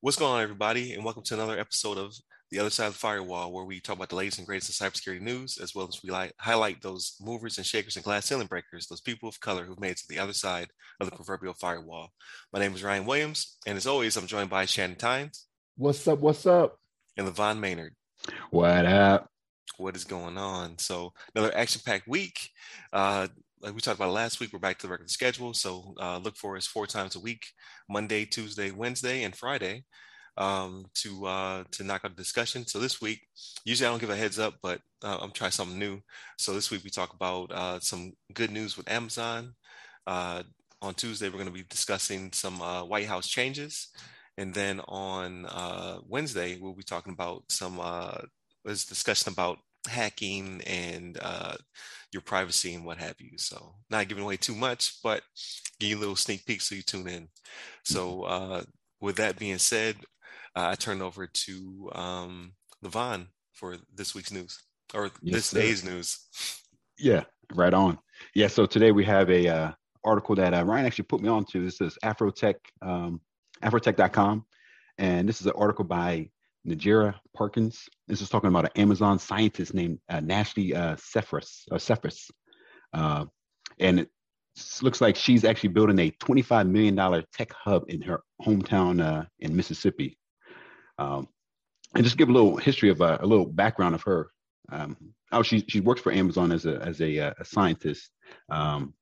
What's going on, everybody, and welcome to another episode of The Other Side of the Firewall, where we talk about the latest and greatest in cybersecurity news, as well as we like, highlight those movers and shakers and glass ceiling breakers, those people of color who've made it to the other side of the proverbial firewall. My name is Ryan Williams, and as always, I'm joined by Shannon Tynes. What's up? What's up? And Levon Maynard. What up? What is going on? So, another action packed week. Uh, like we talked about last week, we're back to the regular schedule. So uh, look for us four times a week: Monday, Tuesday, Wednesday, and Friday, um, to uh, to knock out the discussion. So this week, usually I don't give a heads up, but uh, I'm trying something new. So this week we talk about uh, some good news with Amazon. Uh, on Tuesday, we're going to be discussing some uh, White House changes, and then on Wednesday we'll be talking about some uh, was discussion about hacking and uh, your privacy and what have you. So not giving away too much, but give you a little sneak peek so you tune in. So mm-hmm. uh, with that being said, uh, I turn over to um, Levon for this week's news or yes, this sir. day's news. Yeah, right on. Yeah, so today we have a uh, article that uh, Ryan actually put me on to. This is Afrotech, um, Afrotech.com, and this is an article by Najira Parkins. This is talking about an Amazon scientist named uh, Nashlie uh, Sephus. Uh, and it looks like she's actually building a $25 million tech hub in her hometown uh, in Mississippi. Um, and just give a little history of uh, a little background of her. Um, oh, she she works for Amazon as a as a, uh, a scientist, um,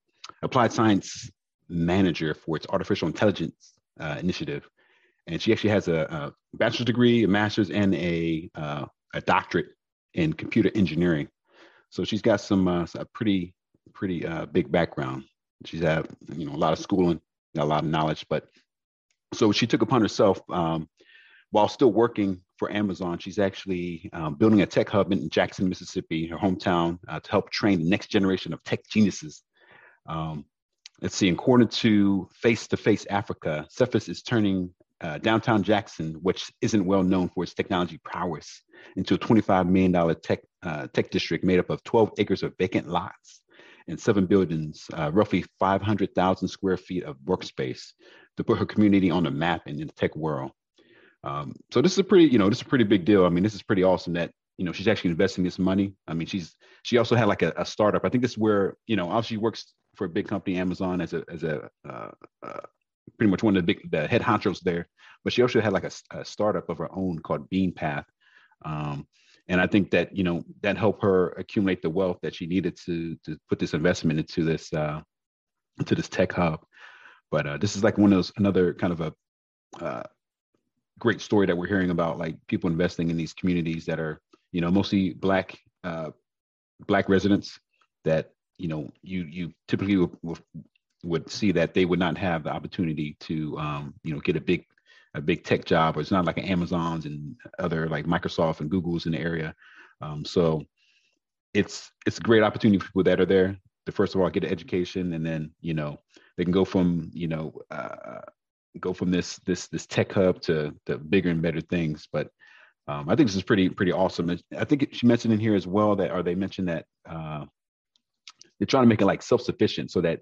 applied science manager for its artificial intelligence uh, initiative and she actually has a, a bachelor's degree, a master's, and a uh, a doctorate in computer engineering. So she's got some uh, a pretty pretty uh, big background. She's had you know a lot of schooling, a lot of knowledge. But so she took upon herself um, while still working for Amazon. She's actually um, building a tech hub in Jackson, Mississippi, her hometown, uh, to help train the next generation of tech geniuses. Um, let's see. According to Face to Face Africa, Sephus is turning uh, downtown Jackson, which isn't well known for its technology prowess, into a $25 million tech, uh, tech district made up of 12 acres of vacant lots and seven buildings, uh, roughly 500,000 square feet of workspace to put her community on the map and in the tech world. Um, so this is a pretty, you know, this is a pretty big deal. I mean, this is pretty awesome that, you know, she's actually investing this money. I mean, she's, she also had like a, a startup. I think this is where, you know, obviously works for a big company, Amazon, as a, as a, uh, uh, pretty much one of the big the head honchos there. But she also had like a, a startup of her own called BeanPath. Um, and I think that you know that helped her accumulate the wealth that she needed to to put this investment into this uh, into this tech hub. But uh, this is like one of those another kind of a uh, great story that we're hearing about, like people investing in these communities that are you know mostly black uh, black residents that you know you you typically will, would see that they would not have the opportunity to um, you know get a big a big tech job or it's not like an amazons and other like microsoft and google's in the area. Um, so it's it's a great opportunity for people that are there to first of all get an education and then you know they can go from you know uh, go from this this this tech hub to the bigger and better things. But um, i think this is pretty pretty awesome. I think she mentioned in here as well that or they mentioned that uh, they're trying to make it like self-sufficient so that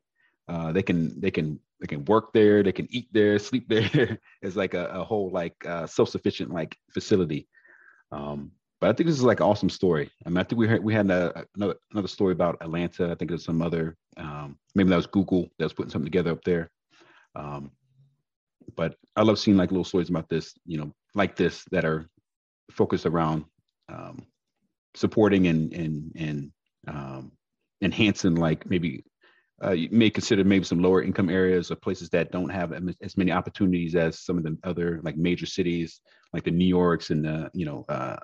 uh, they can they can they can work there, they can eat there, sleep there. it's like a, a whole like uh, self-sufficient like facility. Um, but I think this is like an awesome story. I mean, I think we had we had a, another another story about Atlanta. I think there's some other um, maybe that was Google that was putting something together up there. Um, but I love seeing like little stories about this, you know, like this that are focused around um, supporting and and and um, enhancing like maybe uh, you may consider maybe some lower income areas or places that don't have as many opportunities as some of the other like major cities, like the New Yorks and the you know uh,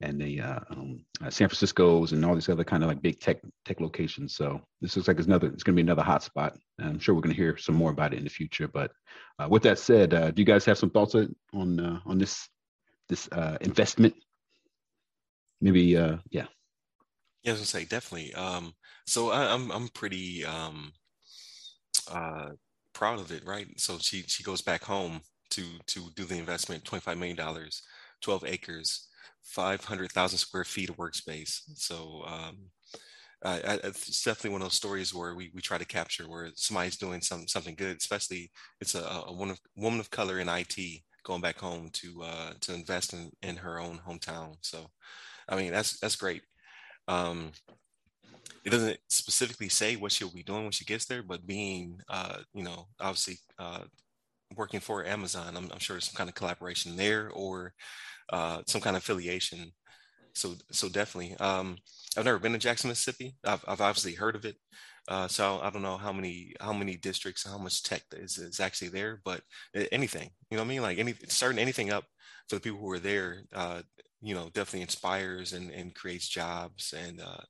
and the uh, um, uh, San Francisco's and all these other kind of like big tech tech locations. So this looks like it's another it's going to be another hot spot. And I'm sure we're going to hear some more about it in the future. But uh, with that said, do you guys have some thoughts on on this this investment? Maybe yeah. Yeah, I was gonna say definitely. Um, so I, I'm, I'm pretty um, uh, proud of it, right? So she she goes back home to to do the investment, twenty five million dollars, twelve acres, five hundred thousand square feet of workspace. So um, it's definitely one of those stories where we, we try to capture where somebody's doing some something good, especially it's a, a woman of woman of color in IT going back home to uh, to invest in, in her own hometown. So, I mean that's that's great. Um, it doesn't specifically say what she'll be doing when she gets there, but being uh, you know obviously uh, working for Amazon, I'm, I'm, sure some kind of collaboration there or uh, some kind of affiliation. So so definitely. Um, I've never been to Jackson, Mississippi. I've, I've obviously heard of it. Uh, so I don't know how many how many districts, how much tech is, is actually there, but anything, you know what I mean? Like any starting anything up for the people who are there, uh, you know, definitely inspires and, and creates jobs and uh,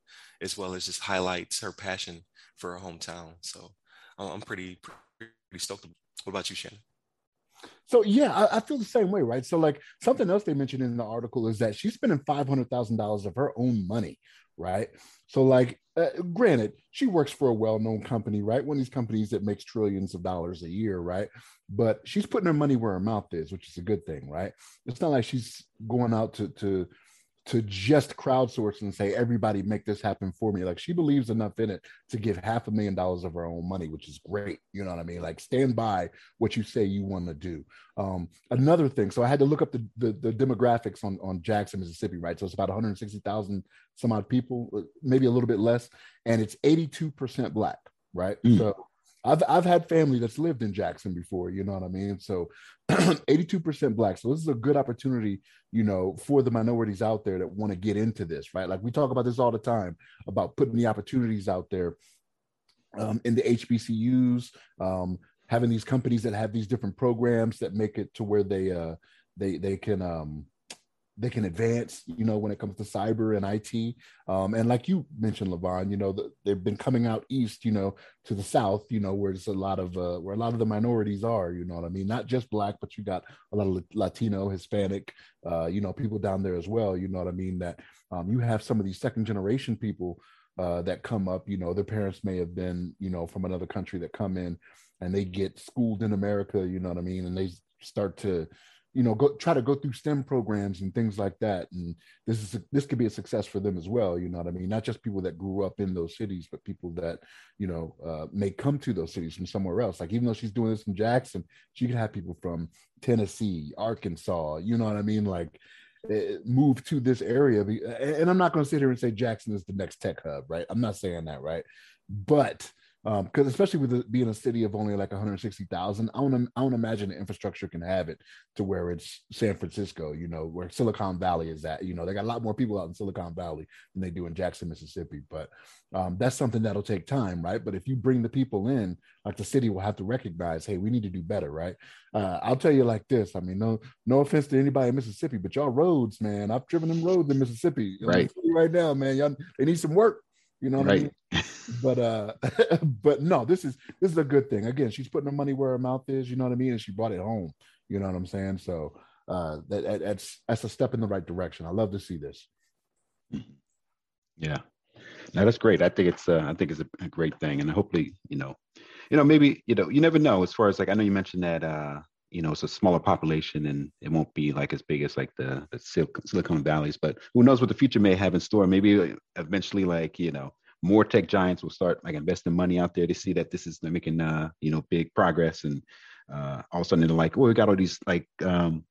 as well as just highlights her passion for her hometown. So I'm pretty pretty stoked. What about you, Shannon? So yeah, I, I, feel the same way, right? So like something else they mentioned in the article is that she's spending five hundred thousand dollars of her own money, right? So like, uh, granted, she works for a well-known company, right? One of these companies that makes trillions of dollars a year, right? But she's putting her money where her mouth is, which is a good thing, right? It's not like she's going out to to to just crowdsource and say everybody make this happen for me. Like she believes enough in it to give half a million dollars of her own money which is great. You know what i mean? Like stand by what you say you want to do. Um, another thing so i had to look up the, the, the demographics on on jackson mississippi right? So it's about 160000 some odd people maybe a little bit less and it's 82% black right? Mm. so I've I've had family that's lived in Jackson before, you know what I mean? So 82% black. So this is a good opportunity, you know, for the minorities out there that want to get into this, right? Like we talk about this all the time about putting the opportunities out there um, in the HBCUs, um, having these companies that have these different programs that make it to where they uh, they they can um, they can advance, you know, when it comes to cyber and IT. Um, and like you mentioned, Levon, you know, the, they've been coming out east, you know, to the south, you know, where there's a lot of uh, where a lot of the minorities are, you know what I mean? Not just black, but you got a lot of Latino, Hispanic, uh, you know, people down there as well. You know what I mean? That um, you have some of these second generation people uh, that come up. You know, their parents may have been, you know, from another country that come in and they get schooled in America. You know what I mean? And they start to you know go try to go through stem programs and things like that. And this is this could be a success for them as well you know what i mean? Not just people that grew up in those cities but people that you know uh, may come to those cities from somewhere else. Like even though she's doing this in jackson she could have people from tennessee arkansas you know what i mean? Like eh, move to this area and i'm not going to sit here and say jackson is the next tech hub right? I'm not saying that right? But because um, especially with it being a city of only like 160,000, I to I to imagine the infrastructure can have it to where it's San Francisco, you know, where Silicon Valley is at. You know, they got a lot more people out in Silicon Valley than they do in Jackson, Mississippi. But um, that's something that'll take time, right? But if you bring the people in, like the city will have to recognize, hey, we need to do better, right? Uh, I'll tell you like this. I mean, no no offense to anybody in Mississippi, but y'all roads, man, I've driven them roads in Mississippi. Right, right now, man, y'all they need some work. You know what right. I mean? but uh but no, this is this is a good thing. Again, she's putting her money where her mouth is, you know what I mean? And she brought it home. You know what I'm saying? So uh that, that's that's a step in the right direction. I love to see this. Yeah. No, that's great. I think it's uh, I think it's a, a great thing. And hopefully, you know, you know, maybe, you know, you never know as far as like I know you mentioned that uh you know, it's a smaller population and it won't be like as big as like the, the Silicon Valleys, but who knows what the future may have in store. Maybe eventually, like, you know, more tech giants will start like investing money out there to see that this is making, uh, you know, big progress. And uh, all of a sudden they're like, well, we got all these like, um,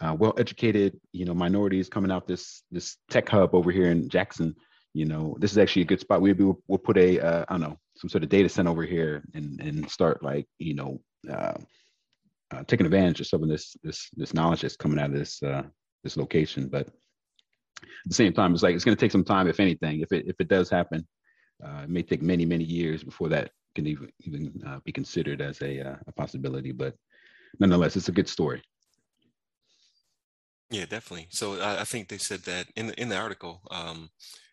uh, well-educated, you know, minorities coming out this this tech hub over here in Jackson. You know, this is actually a good spot. We'll, we'll put a uh, I don't know some sort of data center over here and and start like you know uh, uh, taking advantage of some of this this this knowledge that's coming out of this uh, this location. But at the same time, it's like it's going to take some time, if anything. If it if it does happen, uh, it may take many many years before that can even even uh, be considered as a uh, a possibility. But nonetheless, it's a good story. Yeah, definitely. So I, I think they said that in the, in the article, um,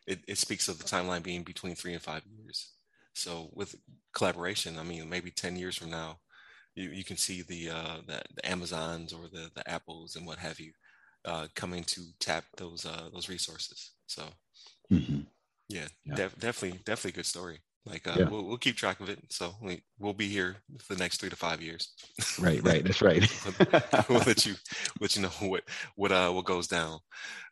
it, it speaks of the timeline being between three and five years. So with collaboration, I mean, maybe ten years from now, you, you can see the, uh, the, the Amazons or the the Apples and what have you uh, coming to tap those uh, those resources. So mm-hmm. yeah, yeah. Def- definitely definitely good story. Like uh, yeah. we'll, we'll keep track of it. So we, we'll be here for the next three to five years. Right, right. That's right. we'll let you let you know what what uh what goes down.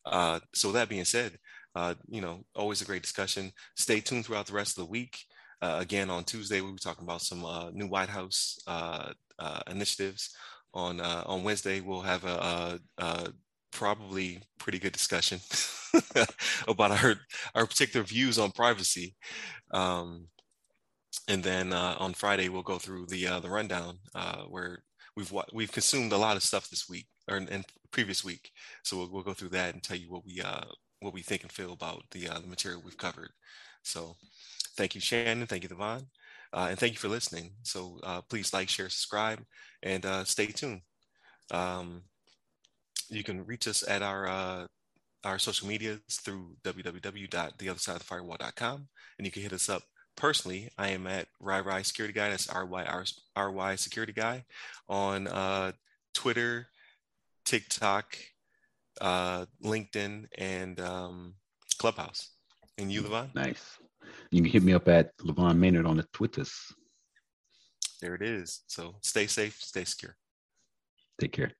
Uh, so that being said, uh, you know, always a great discussion. Stay tuned throughout the rest of the week. Uh, again, on Tuesday, we'll be talking about some uh, new White House uh, uh, initiatives. On uh, on Wednesday, we'll have a, a, a probably pretty good discussion about our our particular views on privacy. Um, and then on Friday, we'll go through the the rundown where we've we've consumed a lot of stuff this week or in previous week. So we'll, we'll go through that and tell you what we uh, what we think and feel about the uh, the material we've covered. So thank you, Shannon. Thank you, Devon. Uh, and thank you for listening. So uh, please like, share, subscribe, and uh, stay tuned. Um, you can reach us at our uh, our social medias through www.theothersideofthefirewall.com, and you can hit us up personally. I am at RyRy Security Guy. That's R Y R R Y Security Guy on uh, Twitter, TikTok, uh, LinkedIn, and um, Clubhouse. And you, Levon? Nice. You can hit me up at Levon Maynard on the Twitters. There it is. So stay safe, stay secure. Take care.